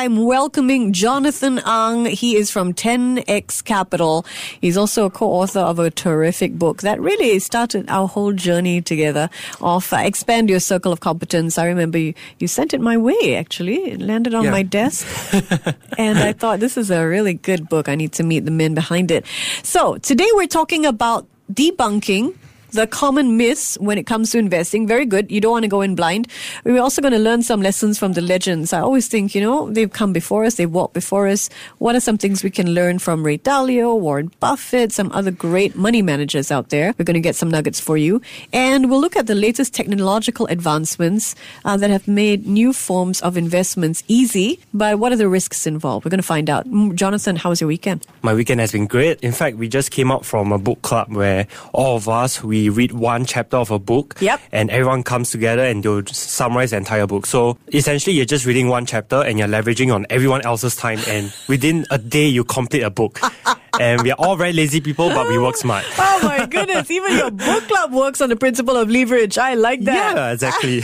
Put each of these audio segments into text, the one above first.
I'm welcoming Jonathan Ang. He is from 10X Capital. He's also a co-author of a terrific book that really started our whole journey together of uh, Expand Your Circle of Competence. I remember you, you sent it my way, actually. It landed on Yeah. my desk. and I thought this is a really good book. I need to meet the men behind it. So today we're talking about debunking the common myths when it comes to investing. Very good. You don't want to go in blind. We're also going to learn some lessons from the legends. I always think, you know, they've come before us, they've walked before us. What are some things we can learn from Ray Dalio, Warren Buffett, some other great money managers out there? We're going to get some nuggets for you. And we'll look at the latest technological advancements uh, that have made new forms of investments easy. But what are the risks involved? We're going to find out. Jonathan, how was your weekend? My weekend has been great. In fact, we just came out from a book club where all of us we read one chapter of a book. Yep. And everyone comes together and they'll summarize the entire book. So essentially, you're just reading one chapter and you're leveraging on everyone else's time. And within a day, you complete a book. and we are all very lazy people, but we work smart. Oh my goodness, even your book club works on the principle of leverage. I like that. Yeah, exactly.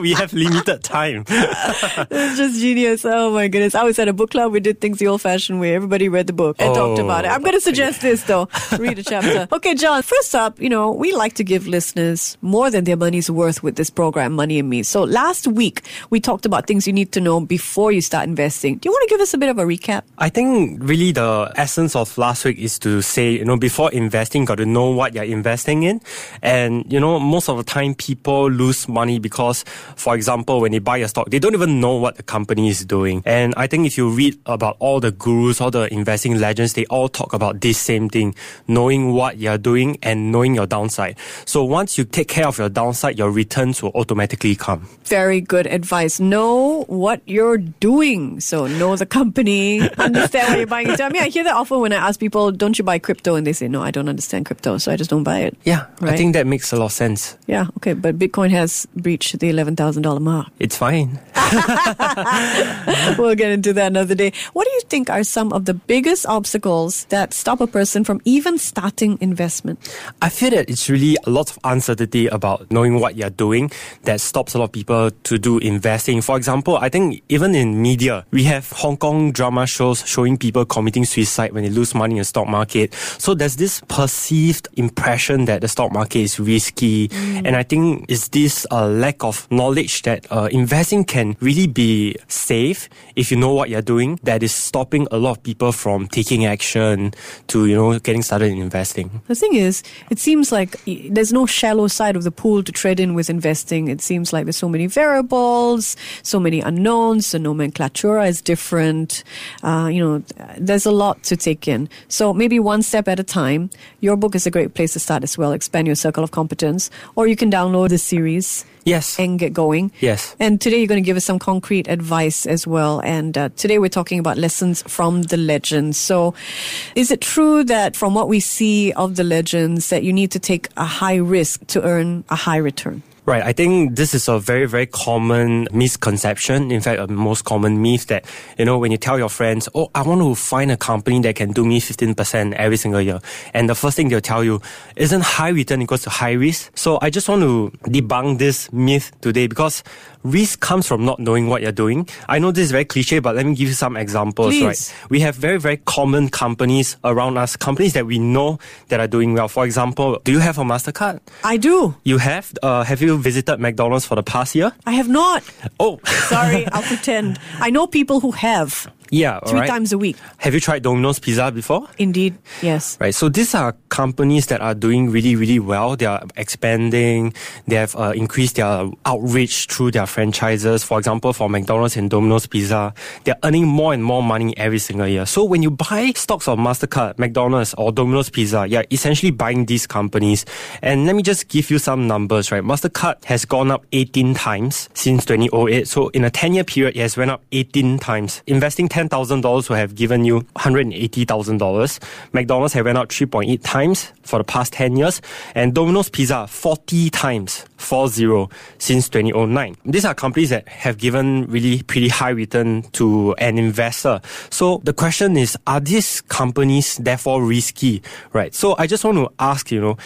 we have limited time. It's just genius. Oh my goodness. I was at a book club. We did things the old fashioned way. Everybody read the book and talked Oh, about it. I'm going to oh, suggest this though. Read a chapter. Okay, John, first up, you know, we like to give listeners more than their money's worth with this program, Money and Me. So last week, we talked about things you need to know before you start investing. Do you want to give us a bit of a recap? I think really the essence of last week is to say, you know, before investing, got to know what you're investing in. And, you know, most of the time people lose money because, for example, when they buy a stock, they don't even know what the company is doing. And I think if you read about all the gurus, all the investing legends, they all talk about this same thing, knowing what you're doing and knowing your downside. So once you take care of your downside, your returns will automatically come. Very good advice. Know what you're doing. So know the company, understand what you're buying into. I mean, I hear that often when I ask people, don't you buy crypto? And they say, no, I don't understand crypto, so I just don't buy it. Yeah, I think that makes a lot of sense. Yeah, okay, but Bitcoin has breached the $11,000 mark. It's fine. we'll get into that another day. What do you think are some of the biggest obstacles that stop a person from even starting investment? I feel that it's really a lot of uncertainty about knowing what you're doing that stops a lot of people to do investing. For example, I think even in media, we have Hong Kong drama shows showing people committing suicide when they lose money in the stock market. So there's this perceived impression that the stock market is risky. And I think it's this uh, lack of knowledge that uh, investing can really be safe if you know what you're doing that is stopping a lot of people from taking action to, you know, getting started in investing. The thing is, it seems like there's no shallow side of the pool to tread in with investing. It seems like there's so many variables, so many unknowns. The nomenclatura is different. Uh, you know, there's a lot to take in. So maybe one step at a time. Your book is a great place to start as well. Expand your circle of competence, or you can download the series Yes. and get going. Yes. And today you're going to give us some concrete advice as well. And uh, today we're talking about lessons from the legends. So, is it true that from what we see of the legends that you need to take a high risk to earn a high return? Right. I think this is a very, very common misconception. In fact, a most common myth that, you know, when you tell your friends, oh, I want to find a company that can do me 15% every single year. And the first thing they'll tell you, isn't high return equals to high risk? So I just want to debunk this myth today because risk comes from not knowing what you're doing. I know this is very cliche, but let me give you some examples, Please. right? We have very, very common companies around us, companies that we know that are doing well. For example, do you have a MasterCard? I do. You have? Uh, have you visited McDonald's for the past year? I have not. Oh, Sorry, I'll pretend. I know people who have yeah. three alright. times a week. Have you tried Domino's Pizza before? Indeed, yes. Right. So these are companies that are doing really, really well. They are expanding. They have uh, increased their outreach through their franchises. For example, for McDonald's and Domino's Pizza, they're earning more and more money every single year. So when you buy stocks of Mastercard, McDonald's, or Domino's Pizza, you're essentially buying these companies. And let me just give you some numbers. Right. Mastercard has gone up 18 times since 2008. So in a 10-year period, it has went up 18 times. Investing $10,000 will have given you $180,000. McDonald's have went out 3.8 times for the past 10 years. And Domino's Pizza, 40 times 40 since 2009. These are companies that have given really pretty high return to an investor. So the question is, are these companies therefore risky, right? So I just want to ask, you know,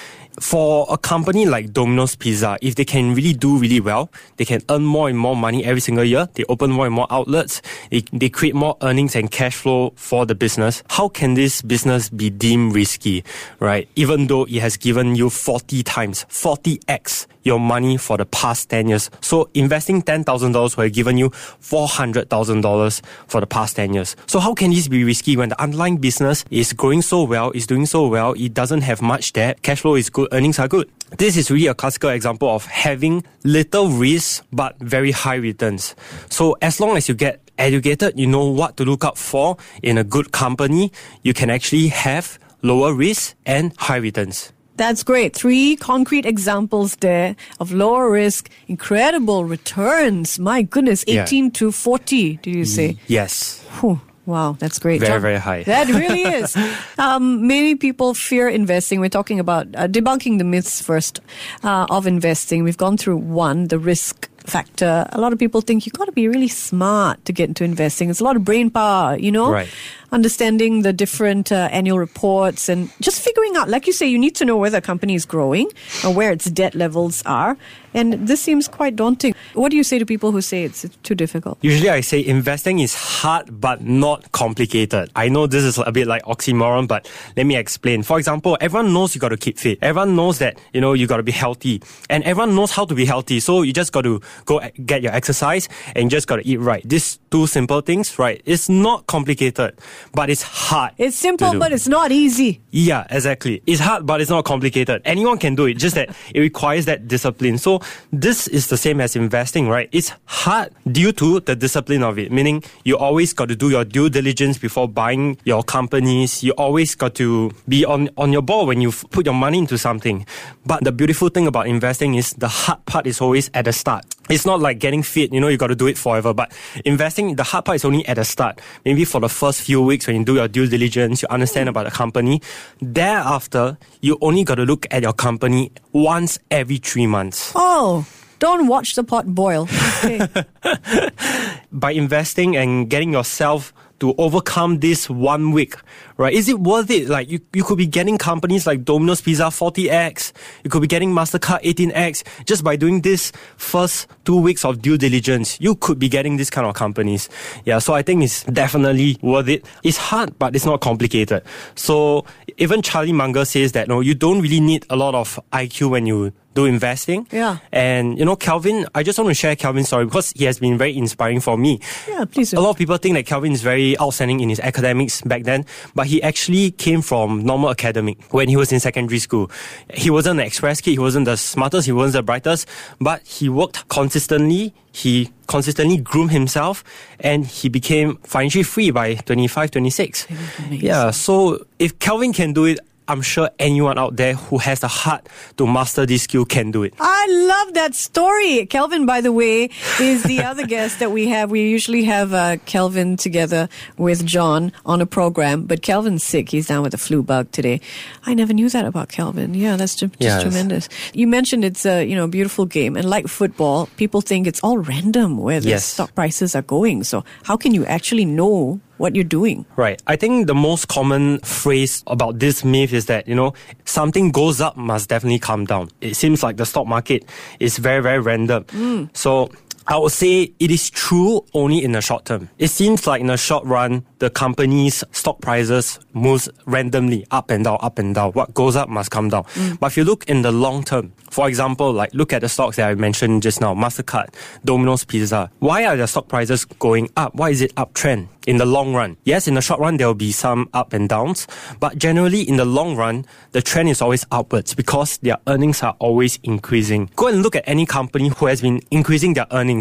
for a company like Domino's Pizza, if they can really do really well, they can earn more and more money every single year, they open more and more outlets, they, they create more earnings and cash flow for the business. How can this business be deemed risky, right? Even though it has given you 40 times, 40x your money for the past 10 years. So investing $10,000 will have given you $400,000 for the past 10 years. So how can this be risky when the underlying business is growing so well, is doing so well, it doesn't have much debt, cash flow is good, earnings are good. This is really a classical example of having little risk but very high returns. So as long as you get educated, you know what to look out for in a good company, you can actually have lower risk and high returns. That's great. Three concrete examples there of lower risk, incredible returns. My goodness, Yeah. 18 to 40, did you say? Yes. Whew. Wow, that's great. Very, John. very high. That really is. Um, many people fear investing. We're talking about uh, debunking the myths first uh, of investing. We've gone through one, the risk factor. A lot of people think you've got to be really smart to get into investing. It's a lot of brain power, you know? Right. Understanding the different uh, annual reports and just figuring out, like you say, you need to know whether a company is growing or where its debt levels are. And this seems quite daunting. What do you say to people who say it's, too difficult? Usually I say investing is hard but not complicated. I know this is a bit like oxymoron, but let me explain. For example, everyone knows you got to keep fit. Everyone knows that, you know, you got to be healthy. And everyone knows how to be healthy. So you just got to go get your exercise and you just got to eat right. These two simple things, right? It's not complicated, but it's hard. It's simple, but it's not easy. Yeah, exactly. It's hard, but it's not complicated. Anyone can do it, just that it requires that discipline. So this is the same as investing, right? It's hard due to the discipline of it, meaning you always got to do your due diligence before buying your companies. You always got to be on, on your ball when you f- put your money into something. But the beautiful thing about investing is the hard part is always at the start. It's not like getting fit, you know, you got to do it forever. But investing, the hard part is only at the start. Maybe for the first few weeks when you do your due diligence, you understand about the company. Thereafter, you only got to look at your company once every three months. Oh, don't watch the pot boil. Okay. By investing and getting yourself to overcome this one week, right? Is it worth it? Like you, you could be getting companies like Domino's Pizza 40x, you could be getting MasterCard 18x just by doing this first two weeks of due diligence. You could be getting this kind of companies. Yeah, so I think it's definitely worth it. It's hard, but it's not complicated. So even Charlie Munger says that no, you don't really need a lot of IQ when you do investing. Yeah. And you know, Kelvin, I just want to share Kelvin's story because he has been very inspiring for me. Yeah, please. A lot of people think that Kelvin is very outstanding in his academics back then, but he actually came from normal academic when he was in secondary school. He wasn't an express kid, he wasn't the smartest, he wasn't the brightest, but he worked consistently, he consistently groomed himself, and he became financially free by 25, 26. Yeah, so if Kelvin can do it, I'm sure anyone out there who has the heart to master this skill can do it. I love that story. Kelvin, by the way, is the other guest that we have. We usually have uh, Kelvin together with John on a program, but Kelvin's sick. He's down with a flu bug today. I never knew that about Kelvin. Yeah, that's ju- just Yes. tremendous. You mentioned it's a you know beautiful game, and like football, people think it's all random where the Yes. stock prices are going. So how can you actually know what you're doing? Right. I think the most common phrase about this myth is that, you know, something goes up must definitely come down. It seems like the stock market is very, very random. Mm. So I would say it is true only in the short term. It seems like in the short run, the company's stock prices moves randomly up and down, up and down. What goes up must come down. Mm. But if you look in the long term, for example, like look at the stocks that I mentioned just now, MasterCard, Domino's Pizza. Why are the stock prices going up? Why is it uptrend? In the long run. Yes, in the short run, there will be some up and downs, but generally in the long run, the trend is always upwards because their earnings are always increasing. Go and look at any company who has been increasing their earnings.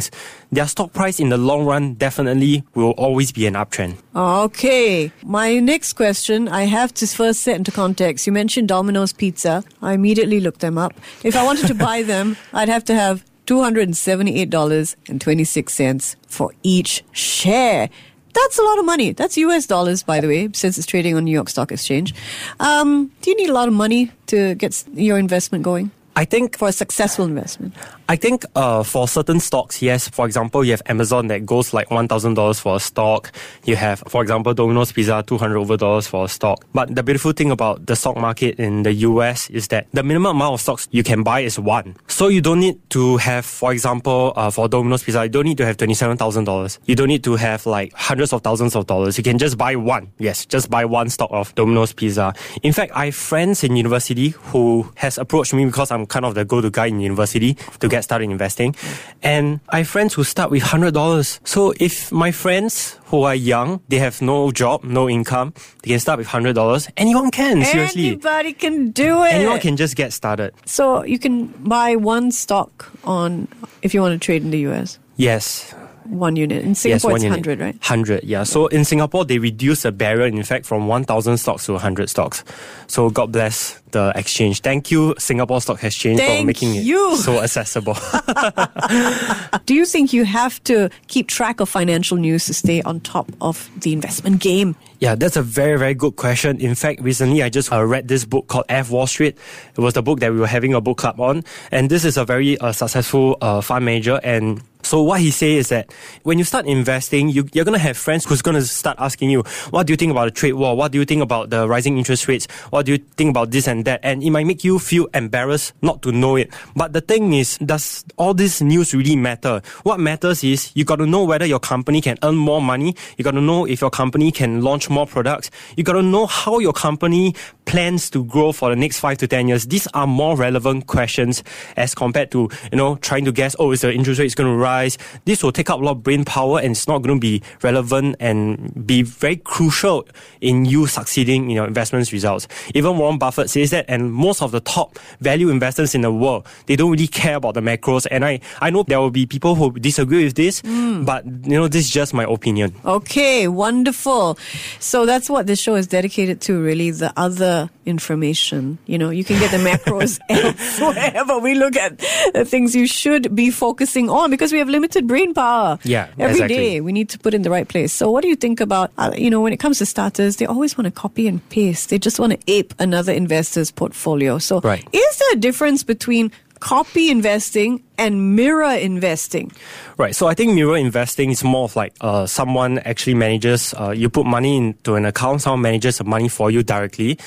Their stock price in the long run definitely will always be an uptrend. Okay. My next question, I have to first set into context. You mentioned Domino's Pizza. I immediately looked them up. If I wanted to buy them, I'd have to have $278.26 for each share. That's a lot of money. That's US dollars, by the way, since it's trading on New York Stock Exchange. Um, do you need a lot of money to get your investment going? I think for a successful investment? I think uh, for certain stocks, yes. For example, you have Amazon that goes like one thousand dollars for a stock. You have, for example, Domino's Pizza two hundred over dollars for a stock. But the beautiful thing about the stock market in the US is that the minimum amount of stocks you can buy is one. So you don't need to have, for example, uh, for Domino's Pizza, you don't need to have twenty seven thousand dollars. You don't need to have like hundreds of thousands of dollars. You can just buy one. Yes, just buy one stock of Domino's Pizza. In fact, I have friends in university who has approached me because I'm kind of the go-to guy in university to get started investing. And I have friends who start with $100. So if my friends who are young, they have no job, no income, they can start with $100. Anyone can, seriously. Anybody can do it. Anyone can just get started. So you can buy one stock on if you want to trade in the US. Yes. One unit. In Singapore, yes, it's one 100, unit. right? 100, yeah. So in Singapore, they reduce the barrier, in fact, from 1,000 stocks to 100 stocks. So God bless the exchange. Thank you, Singapore Stock Exchange, for making you. it so accessible. Do you think you have to keep track of financial news to stay on top of the investment game? Yeah, that's a very, very good question. In fact, recently I just uh, read this book called F Wall Street. It was the book that we were having a book club on. And this is a very uh, successful uh, fund manager. And so what he says is that when you start investing, you, you're going to have friends who's going to start asking you, what do you think about the trade war? What do you think about the rising interest rates? What do you think about this and that? And it might make you feel embarrassed not to know it. But the thing is, does all this news really matter? What matters is you got to know whether your company can earn more money. You got to know if your company can launch more products. You got to know how your company plans to grow for the next five to 10 years. These are more relevant questions as compared to, you know, trying to guess, oh, is the interest rate going to rise? This will take up a lot of brain power and it's not going to be relevant and be very crucial in you succeeding in your investments results. Even Warren Buffett says that and most of the top value investors in the world, they don't really care about the macros. And I, I know there will be people who disagree with this, hmm. but you know, this is just my opinion. Okay, wonderful. So that's what this show is dedicated to, really, the other information. You know, you can get the macros elsewhere, but we look at the things you should be focusing on because we have limited brain power. Yeah, Every day exactly. we need to put in the right place. So what do you think about, uh, you know, when it comes to starters, they always want to copy and paste. They just want to ape another investor's portfolio. So Right. is there a difference between copy investing and mirror investing? Right. So I think mirror investing is more of like uh, someone actually manages, uh, you put money into an account, someone manages the money for you directly.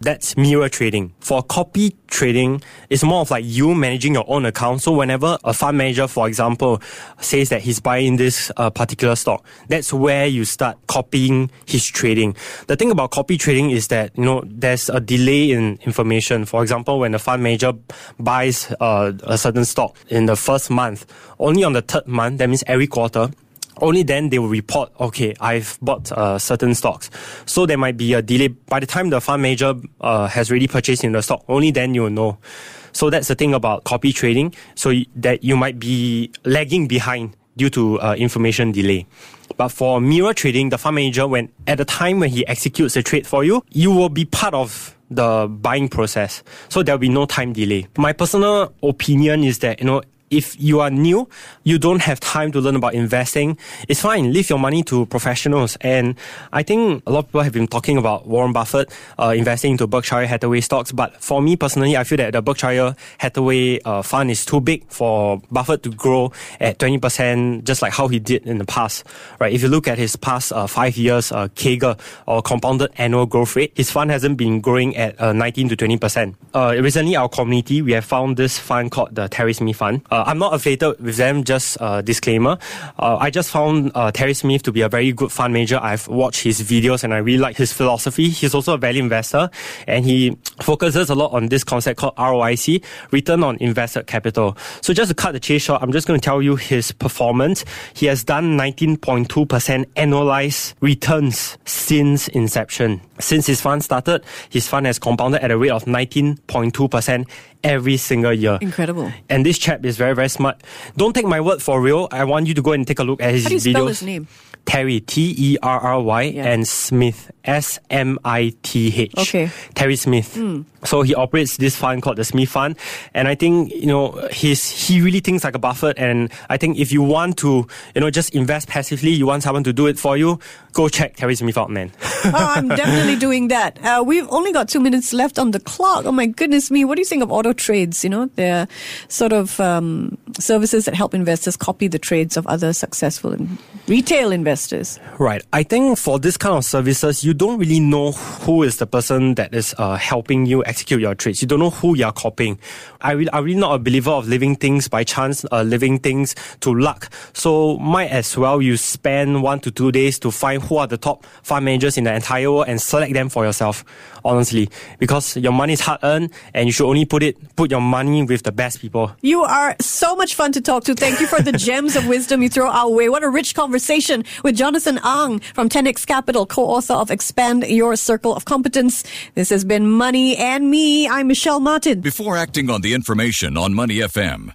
That's mirror trading. For copy trading, it's more of like you managing your own account. So whenever a fund manager, for example, says that he's buying this uh, particular stock, that's where you start copying his trading. The thing about copy trading is that, you know, there's a delay in information. For example, when a fund manager buys uh, a certain stock in the first month, only on the third month, that means every quarter, only then they will report, okay, I've bought uh, certain stocks. So there might be a delay. By the time the fund manager uh, has already purchased in the stock, only then you'll know. So that's the thing about copy trading. So that you might be lagging behind due to uh, information delay. But for mirror trading, the fund manager, when at the time when he executes the trade for you, you will be part of the buying process. So there'll be no time delay. My personal opinion is that, you know, if you are new, you don't have time to learn about investing, it's fine. Leave your money to professionals. And I think a lot of people have been talking about Warren Buffett uh, investing into Berkshire Hathaway stocks. But for me personally, I feel that the Berkshire Hathaway uh, fund is too big for Buffett to grow at 20%, just like how he did in the past. Right? If you look at his past uh, five years uh, or compounded annual growth rate, his fund hasn't been growing at uh, 19 to 20%. Uh, recently, our community, we have found this fund called the Terry Smith Fund. Uh, I'm not affiliated with them, just uh, disclaimer. Uh, I just found uh, Terry Smith to be a very good fund manager. I've watched his videos and I really like his philosophy. He's also a value investor and he focuses a lot on this concept called ROIC, return on invested capital. So just to cut the chase short, I'm just going to tell you his performance. He has done 19.2% annualized returns since inception. Since his fund started, his fund has compounded at a rate of 19.2% every single year. Incredible. And this chap is very, very smart. Don't take my word for real. I want you to go and take a look at his How do you videos. spell his name? Terry, T E R R Y, Yeah. and Smith, S M I T H. Okay. Terry Smith. So he operates this fund called the Smith Fund, and I think you know he's he really thinks like a Buffett. And I think if you want to you know just invest passively, you want someone to do it for you, go check Terry Smith out, man. oh, I'm definitely doing that. Uh, we've only got two minutes left on the clock. Oh my goodness me! What do you think of auto trades. You know, they're sort of um, services that help investors copy the trades of other successful retail investors. Right. I think for this kind of services, you don't really know who is the person that is uh, helping you execute your trades. You don't know who you're copying. I really, I'm really not a believer of living things by chance, uh, living things to luck. So might as well you spend one to two days to find who are the top fund managers in the entire world and select them for yourself. Honestly, because your money is hard earned and you should only put it, put your money with the best people. You are so much fun to talk to. Thank you for the gems of wisdom you throw our way. What a rich conversation with Jonathan Ang from 10x Capital, co-author of Expand Your Circle of Competence. This has been Money and Me. I'm Michelle Martin. Before acting on the information on Money FM,